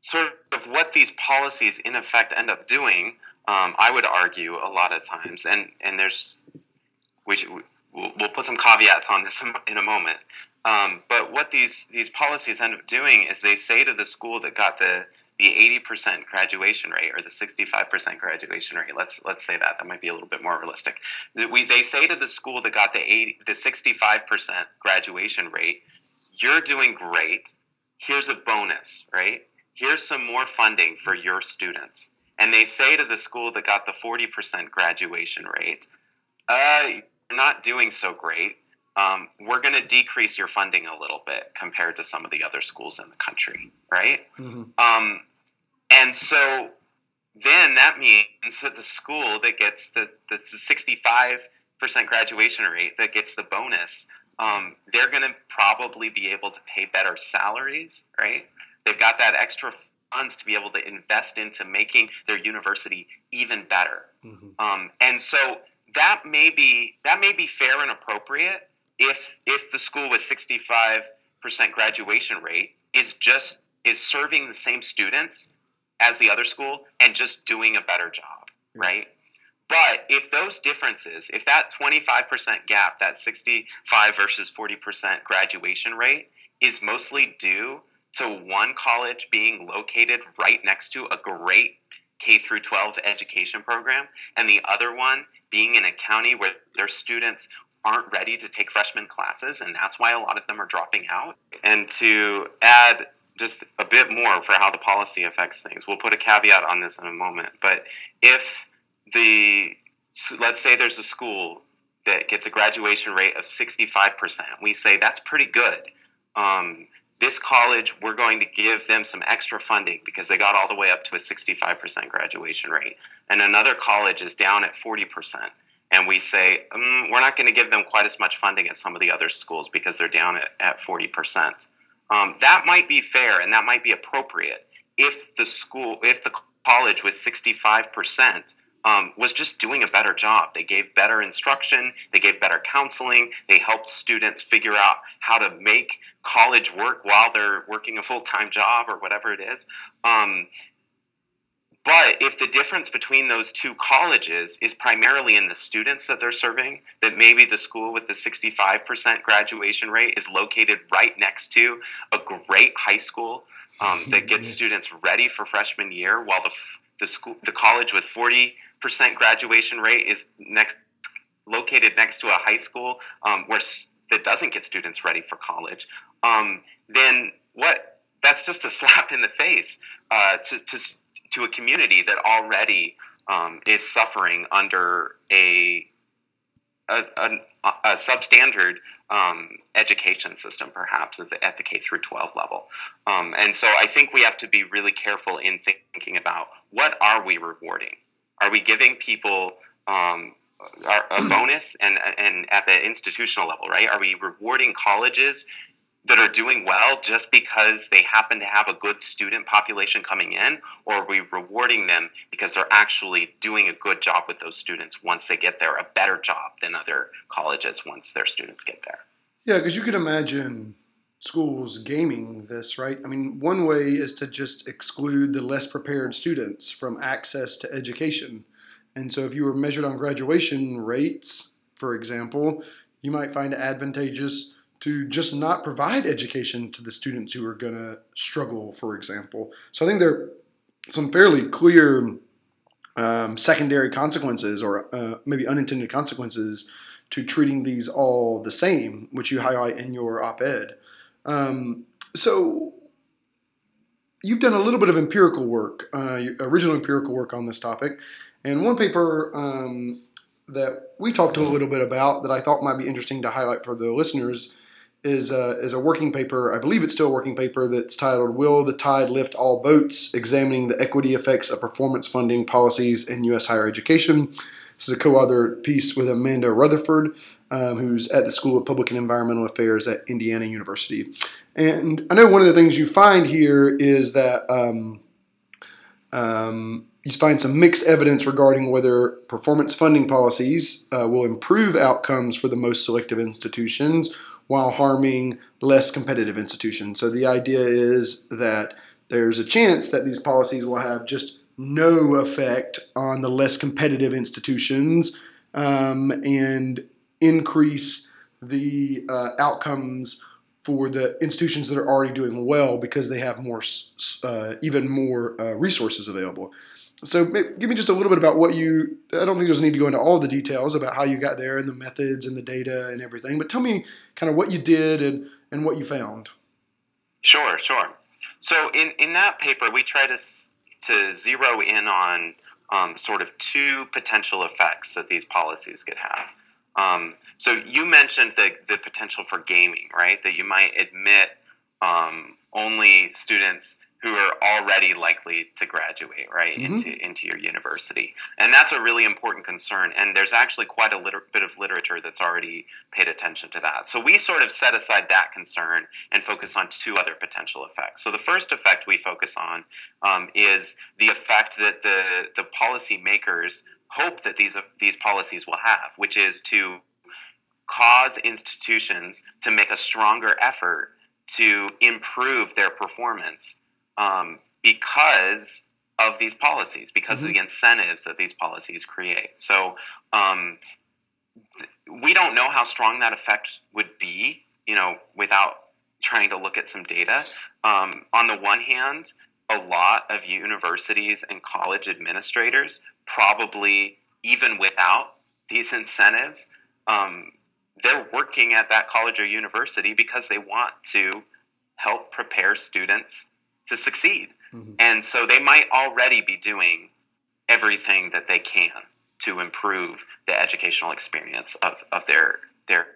sort of what these policies in effect end up doing, um, I would argue a lot of times, and and there's we should, we'll, we'll put some caveats on this in a moment. Um, but what these these policies end up doing is they say to the school that got the the 80% graduation rate or the 65% graduation rate let's let's say that that might be a little bit more realistic we, they say to the school that got the 80 the 65% graduation rate you're doing great here's a bonus right here's some more funding for your students and they say to the school that got the 40% graduation rate uh, you're not doing so great um, we're going to decrease your funding a little bit compared to some of the other schools in the country, right? Mm-hmm. Um, and so then that means that the school that gets the, the 65% graduation rate, that gets the bonus, um, they're going to probably be able to pay better salaries, right? They've got that extra funds to be able to invest into making their university even better. Mm-hmm. Um, and so that may be that may be fair and appropriate if if the school with 65% graduation rate is just is serving the same students as the other school and just doing a better job, right? But if those differences, if that 25% gap, that 65 versus 40% graduation rate is mostly due to one college being located right next to a great K through 12 education program and the other one being in a county where their students aren't ready to take freshman classes, and that's why a lot of them are dropping out. And to add just a bit more for how the policy affects things, we'll put a caveat on this in a moment. But if the let's say there's a school that gets a graduation rate of 65%, we say that's pretty good. Um, this college, we're going to give them some extra funding because they got all the way up to a 65% graduation rate. And another college is down at 40% and we say mm, we're not going to give them quite as much funding as some of the other schools because they're down at, at 40%. Um, that might be fair and that might be appropriate if the school, if the college with 65% um, was just doing a better job. They gave better instruction, they gave better counseling, they helped students figure out how to make college work while they're working a full time job or whatever it is. Um, but if the difference between those two colleges is primarily in the students that they're serving, that maybe the school with the 65% graduation rate is located right next to a great high school um, that gets students ready for freshman year, while the the school the college with 40% graduation rate is next located next to a high school um, where that doesn't get students ready for college, um, then what? That's just a slap in the face uh, to, to to a community that already um, is suffering under a a, a, a substandard um, education system, perhaps at the, at the K through 12 level. Um, and so I think we have to be really careful in thinking about what are we rewarding? Are we giving people um, a bonus and, and at the institutional level, right? Are we rewarding colleges that are doing well just because they happen to have a good student population coming in, or are we rewarding them because they're actually doing a good job with those students once they get there, a better job than other colleges once their students get there? Yeah, because you could imagine schools gaming this, right? I mean, one way is to just exclude the less prepared students from access to education. And so if you were measured on graduation rates, for example, you might find it advantageous to just not provide education to the students who are going to struggle, for example. So I think there are some fairly clear um, secondary consequences or uh, maybe unintended consequences to treating these all the same, which you highlight in your op ed. Um, so you've done a little bit of empirical work, uh, original empirical work on this topic. And one paper um, that we talked a little bit about that I thought might be interesting to highlight for the listeners is a, is a working paper. I believe it's still a working paper that's titled "Will the Tide Lift All Boats?" Examining the equity effects of performance funding policies in U.S. higher education. This is a co-authored piece with Amanda Rutherford, um, who's at the School of Public and Environmental Affairs at Indiana University. And I know one of the things you find here is that um, um, you find some mixed evidence regarding whether performance funding policies uh, will improve outcomes for the most selective institutions while harming less competitive institutions. So the idea is that there's a chance that these policies will have just no effect on the less competitive institutions um, and increase the uh, outcomes for the institutions that are already doing well because they have more, uh, even more uh, resources available. So, give me just a little bit about what you. I don't think there's need to go into all the details about how you got there and the methods and the data and everything, but tell me kind of what you did and, and what you found. Sure, sure. So, in, in that paper, we try to, to zero in on um, sort of two potential effects that these policies could have. Um, so you mentioned the, the potential for gaming, right? That you might admit um, only students who are already likely to graduate right mm-hmm. into into your university and that's a really important concern and there's actually quite a liter- bit of literature that's already paid attention to that so we sort of set aside that concern and focus on two other potential effects so the first effect we focus on um, is the effect that the the policy makers hope that these these policies will have, which is to cause institutions to make a stronger effort to improve their performance um, because of these policies, because mm-hmm. of the incentives that these policies create. So um, th- we don't know how strong that effect would be, you know, without trying to look at some data. Um, on the one hand, a lot of universities and college administrators probably even without these incentives, um, they're working at that college or university because they want to help prepare students to succeed. Mm-hmm. And so they might already be doing everything that they can to improve the educational experience of, of their, their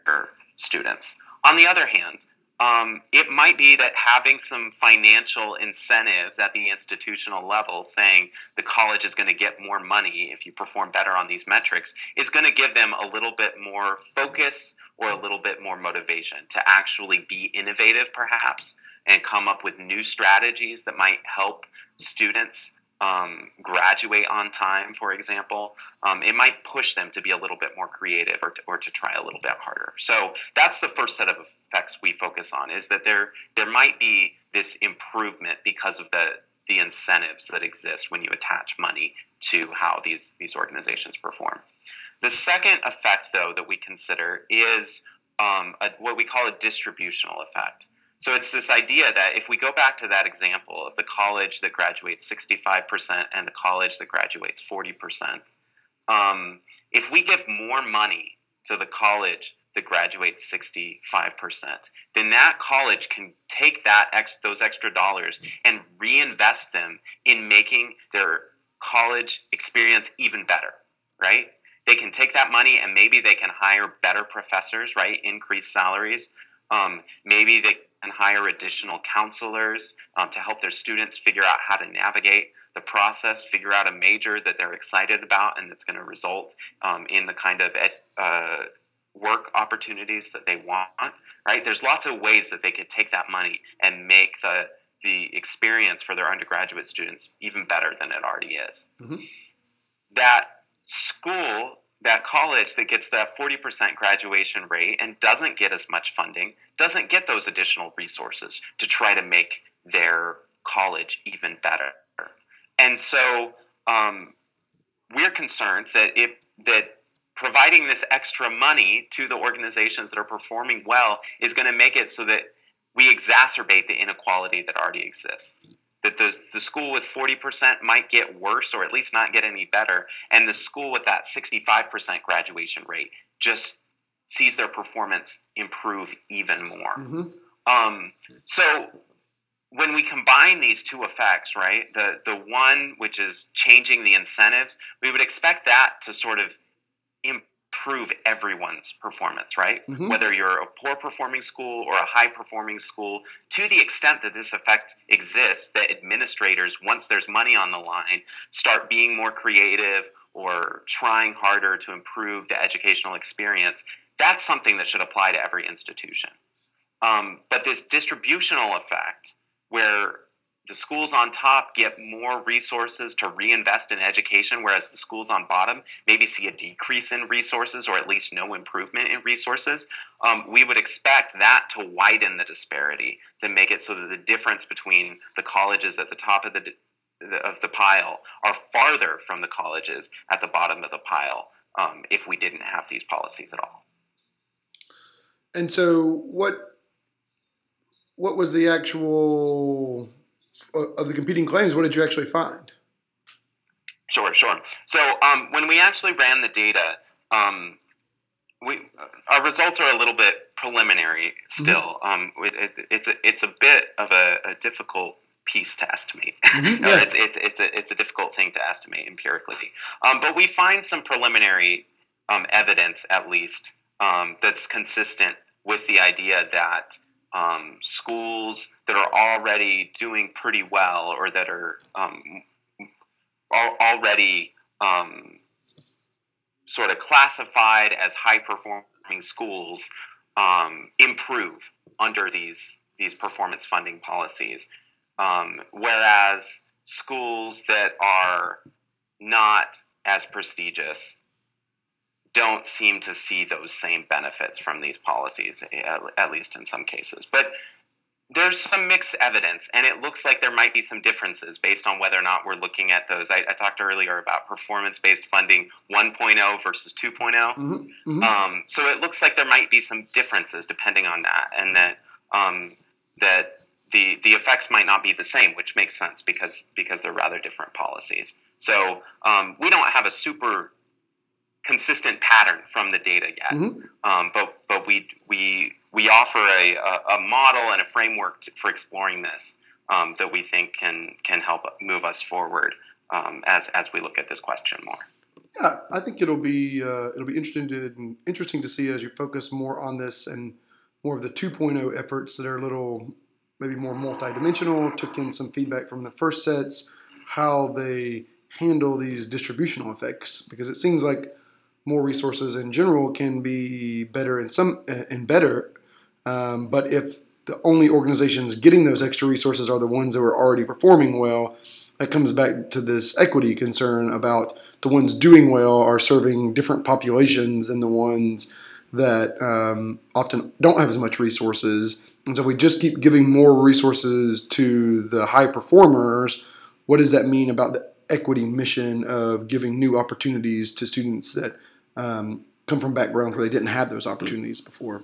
students. On the other hand, um, it might be that having some financial incentives at the institutional level, saying the college is going to get more money if you perform better on these metrics, is going to give them a little bit more focus or a little bit more motivation to actually be innovative, perhaps, and come up with new strategies that might help students um, graduate on time, for example, um, it might push them to be a little bit more creative or to, or to try a little bit harder. So that's the first set of effects we focus on is that there there might be this improvement because of the the incentives that exist when you attach money to how these these organizations perform. The second effect, though, that we consider is um, a, what we call a distributional effect. So it's this idea that if we go back to that example of the college that graduates 65% and the college that graduates 40%, um, if we give more money to the college that graduates 65%, then that college can take that ex- those extra dollars and reinvest them in making their college experience even better, right? They can take that money and maybe they can hire better professors, right? Increase salaries. Um, maybe they and hire additional counselors um, to help their students figure out how to navigate the process, figure out a major that they're excited about and that's going to result um, in the kind of ed, uh, work opportunities that they want. Right? There's lots of ways that they could take that money and make the the experience for their undergraduate students even better than it already is. Mm-hmm. That school that college that gets that 40% graduation rate and doesn't get as much funding doesn't get those additional resources to try to make their college even better. And so um, we're concerned that it that providing this extra money to the organizations that are performing well is going to make it so that we exacerbate the inequality that already exists that the, the school with 40% might get worse or at least not get any better and the school with that 65% graduation rate just sees their performance improve even more mm-hmm. um, so when we combine these two effects right the, the one which is changing the incentives we would expect that to sort of improve improve everyone's performance, right? Mm-hmm. Whether you're a poor performing school or a high performing school, to the extent that this effect exists, that administrators, once there's money on the line, start being more creative or trying harder to improve the educational experience, that's something that should apply to every institution. Um, but this distributional effect, where the schools on top get more resources to reinvest in education, whereas the schools on bottom maybe see a decrease in resources or at least no improvement in resources, um, we would expect that to widen the disparity, to make it so that the difference between the colleges at the top of the of the pile are farther from the colleges at the bottom of the pile um, if we didn't have these policies at all. And so, what what was the actual of the competing claims, what did you actually find? Sure, sure. So um, when we actually ran the data, um, we our results are a little bit preliminary still. Mm-hmm. Um, it, it's a it's a bit of a, a difficult piece to estimate. Mm-hmm, yeah. it's, it's, it's, a, it's a difficult thing to estimate empirically. Um, but we find some preliminary um, evidence, at least, um, that's consistent with the idea that um, schools that are already doing pretty well or that are um, already um, sort of classified as high performing schools um, improve under these these performance funding policies, um, whereas schools that are not as prestigious don't seem to see those same benefits from these policies, at least in some cases. But there's some mixed evidence, and it looks like there might be some differences based on whether or not we're looking at those. I, I talked earlier about performance based funding 1.0 versus 2.0. Mm-hmm, mm-hmm. Um, so it looks like there might be some differences depending on that, and that um, that the the effects might not be the same, which makes sense because because they're rather different policies. So um, we don't have a super consistent pattern from the data yet. Mm-hmm. Um, but but we we we offer a, a, model and a framework to, for exploring this um, that we think can can help move us forward um, as as we look at this question more. Yeah, I think it'll be uh, it'll be interesting to interesting to see as you focus more on this and more of the 2.0 efforts that are a little maybe more multidimensional. Took in some feedback from the first sets, how they handle these distributional effects because it seems like more resources in general can be better and some and better. Um, but if the only organizations getting those extra resources are the ones that were already performing well, that comes back to this equity concern about the ones doing well are serving different populations than the ones that um, often don't have as much resources. And so if we just keep giving more resources to the high performers. What does that mean about the equity mission of giving new opportunities to students that um, come from backgrounds where they didn't have those opportunities before.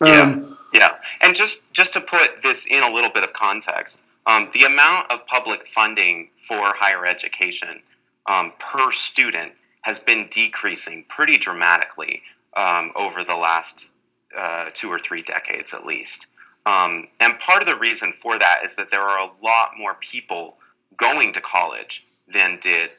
Um, yeah, yeah, and just just to put this in a little bit of context, um, the amount of public funding for higher education um, per student has been decreasing pretty dramatically um, over the last uh, two or three decades, at least. Um, and part of the reason for that is that there are a lot more people going to college than did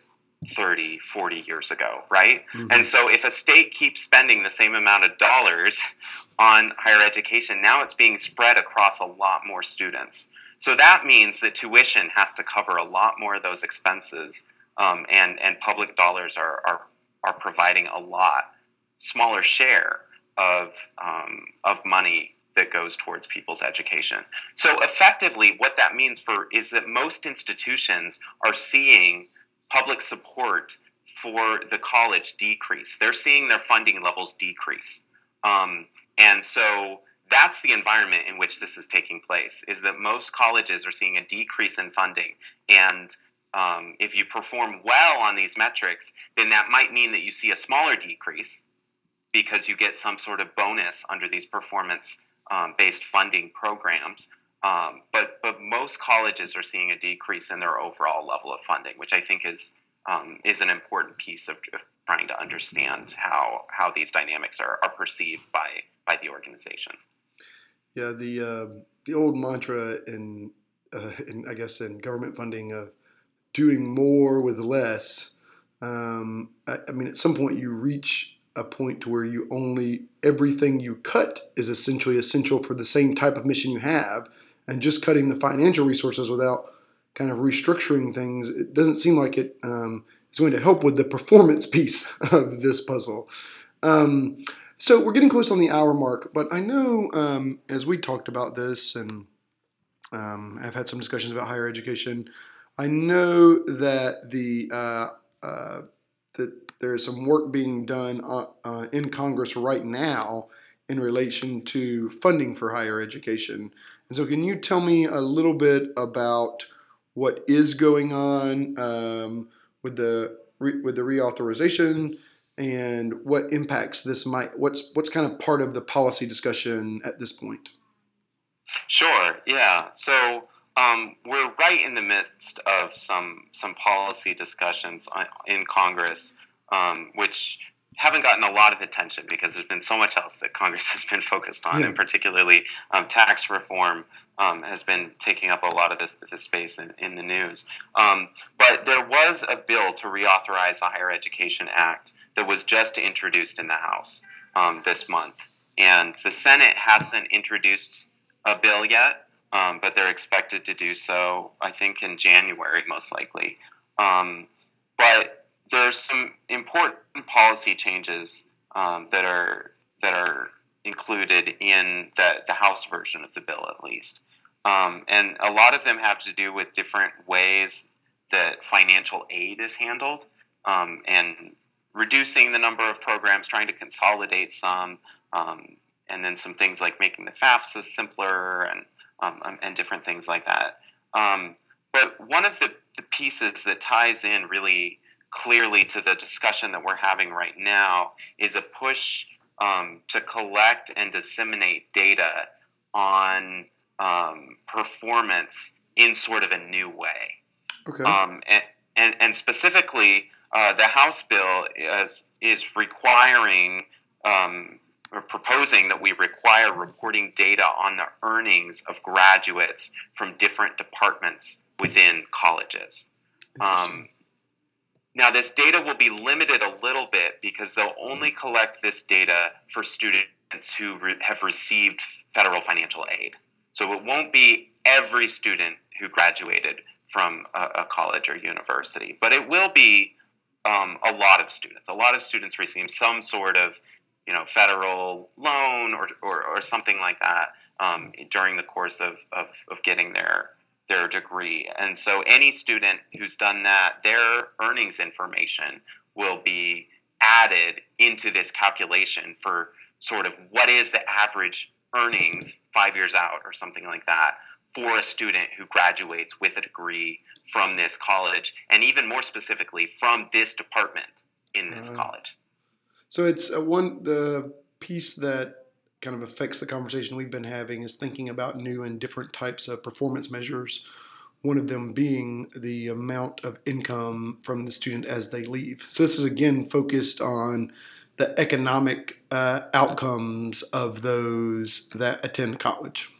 30, 40 years ago, right? Mm-hmm. And so if a state keeps spending the same amount of dollars on higher education, now it's being spread across a lot more students. So that means that tuition has to cover a lot more of those expenses, um, and, and public dollars are, are, are providing a lot smaller share of, um, of money that goes towards people's education. So effectively, what that means for is that most institutions are seeing public support for the college decrease. They're seeing their funding levels decrease. Um, and so that's the environment in which this is taking place is that most colleges are seeing a decrease in funding and um, if you perform well on these metrics then that might mean that you see a smaller decrease because you get some sort of bonus under these performance um, based funding programs um, but but most colleges are seeing a decrease in their overall level of funding, which I think is um, is an important piece of, of, trying to understand how how these dynamics are, are perceived by by the organizations. Yeah, the uh, the old mantra in, uh, in I guess in government funding of doing more with less. Um, I, I mean, at some point you reach a point to where you only everything you cut is essentially essential for the same type of mission you have and just cutting the financial resources without kind of restructuring things, it doesn't seem like it um, is going to help with the performance piece of this puzzle. Um, so we're getting close on the hour mark, but I know um, as we talked about this and Um, I've had some discussions about higher education. I know that the uh, uh, that there is some work being done uh, uh, in Congress right now in relation to funding for higher education. And so, can you tell me a little bit about what is going on um, with the re- with the reauthorization and what impacts this might? What's what's kind of part of the policy discussion at this point? Sure. Yeah. So um, we're right in the midst of some some policy discussions in Congress, um, which haven't gotten a lot of attention because there's been so much else that Congress has been focused on, yeah. and particularly um, tax reform um, has been taking up a lot of this, this space in, in the news. Um, but there was a bill to reauthorize the Higher Education Act that was just introduced in the House um, this month, and the Senate hasn't introduced a bill yet, um, but they're expected to do so, I think, in January, most likely. Um, but there's some important policy changes um, that are that are included in the, the House version of the bill, at least. Um, and a lot of them have to do with different ways that financial aid is handled um, and reducing the number of programs, trying to consolidate some, um, and then some things like making the FAFSA simpler and um, and different things like that. Um, but one of the, the pieces that ties in really clearly to the discussion that we're having right now is a push um, to collect and disseminate data on um, performance in sort of a new way. Okay. Um, and, and, and specifically, uh, the House bill is, is requiring um, or proposing that we require reporting data on the earnings of graduates from different departments within colleges. Um, now, this data will be limited a little bit because they'll only collect this data for students who re- have received federal financial aid. So it won't be every student who graduated from a, a college or university, but it will be um, a lot of students. A lot of students receive some sort of you know federal loan or, or, or something like that um, during the course of, of, of getting their their degree. And so any student who's done that, their earnings information will be added into this calculation for sort of what is the average earnings five years out or something like that for a student who graduates with a degree from this college, and even more specifically from this department in this uh, college. So it's uh, one the piece that kind of affects the conversation we've been having is thinking about new and different types of performance measures. One of them being the amount of income from the student as they leave. So this is again focused on the economic uh, outcomes of those that attend college.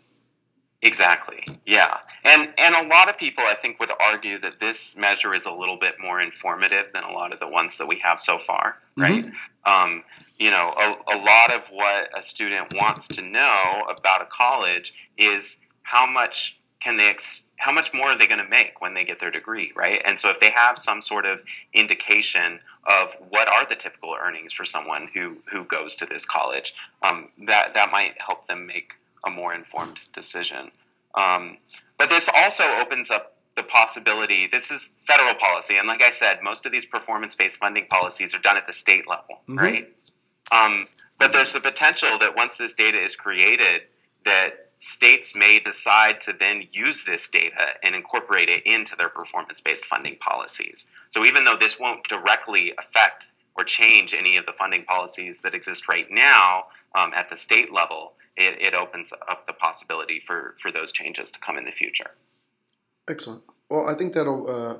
Exactly. Yeah. And and a lot of people I think would argue that this measure is a little bit more informative than a lot of the ones that we have so far, mm-hmm. right? Mm-hmm. Um, you know, a, a lot of what a student wants to know about a college is how much can they ex- how much more are they going to make when they get their degree, right? And so if they have some sort of indication of what are the typical earnings for someone who who goes to this college, um, that that might help them make a more informed decision. Um, but this also opens up the possibility this is federal policy and like i said most of these performance-based funding policies are done at the state level mm-hmm. right um, but there's a potential that once this data is created that states may decide to then use this data and incorporate it into their performance-based funding policies so even though this won't directly affect or change any of the funding policies that exist right now um, at the state level it, it opens up the possibility for, for those changes to come in the future. Excellent. Well, I think that'll. Uh,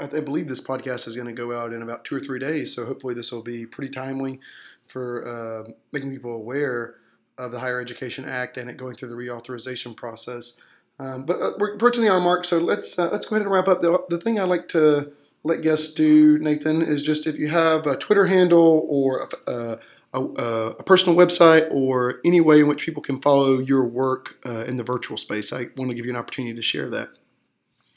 I believe this podcast is going to go out in about two or three days, so hopefully this will be pretty timely for uh, making people aware of the Higher Education Act and it going through the reauthorization process. Um, but uh, we're approaching the hour mark, so let's uh, let's go ahead and wrap up. The, the thing I like to let guests do, Nathan, is just if you have a Twitter handle or a, a a, personal website or any way in which people can follow your work uh, in the virtual space. I want to give you an opportunity to share that.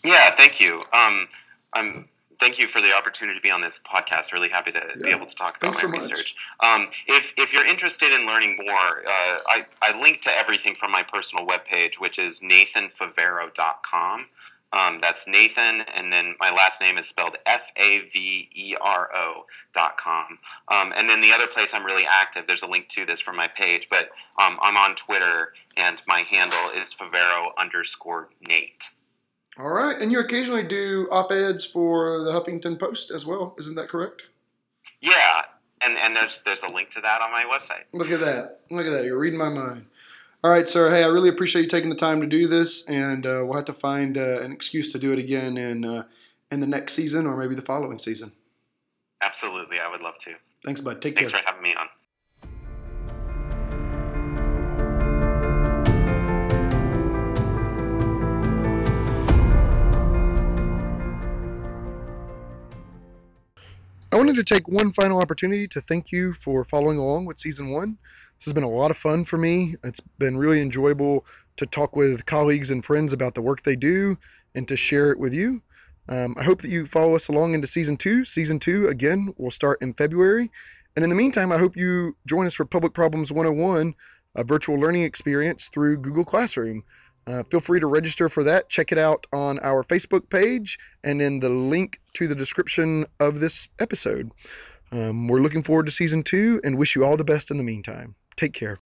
Yeah, thank you. Um, I'm thank you for the opportunity to be on this podcast. Really happy to yeah. be able to talk about Thanks my so research. Um, if, if you're interested in learning more, uh, I, I link to everything from my personal webpage, which is nathanfavero.com. Um, that's Nathan, and then my last name is spelled F A V E R O dot com. Um, and then the other place I'm really active, there's a link to this from my page, but um, I'm on Twitter, and my handle is Favero underscore Nate. All right, and you occasionally do op-eds for the Huffington Post as well, isn't that correct? Yeah, and and there's there's a link to that on my website. Look at that! Look at that! You're reading my mind. All right, sir. Hey, I really appreciate you taking the time to do this, and uh, we'll have to find uh, an excuse to do it again in uh, in the next season or maybe the following season. Absolutely, I would love to. Thanks, bud. Take Thanks care. Thanks for having me on. I wanted to take one final opportunity to thank you for following along with season one. This has been a lot of fun for me. It's been really enjoyable to talk with colleagues and friends about the work they do and to share it with you. Um, I hope that you follow us along into season two. Season two, again, will start in February. And in the meantime, I hope you join us for Public Problems 101, a virtual learning experience through Google Classroom. Uh, feel free to register for that. Check it out on our Facebook page and in the link to the description of this episode. Um, we're looking forward to season two and wish you all the best in the meantime. Take care.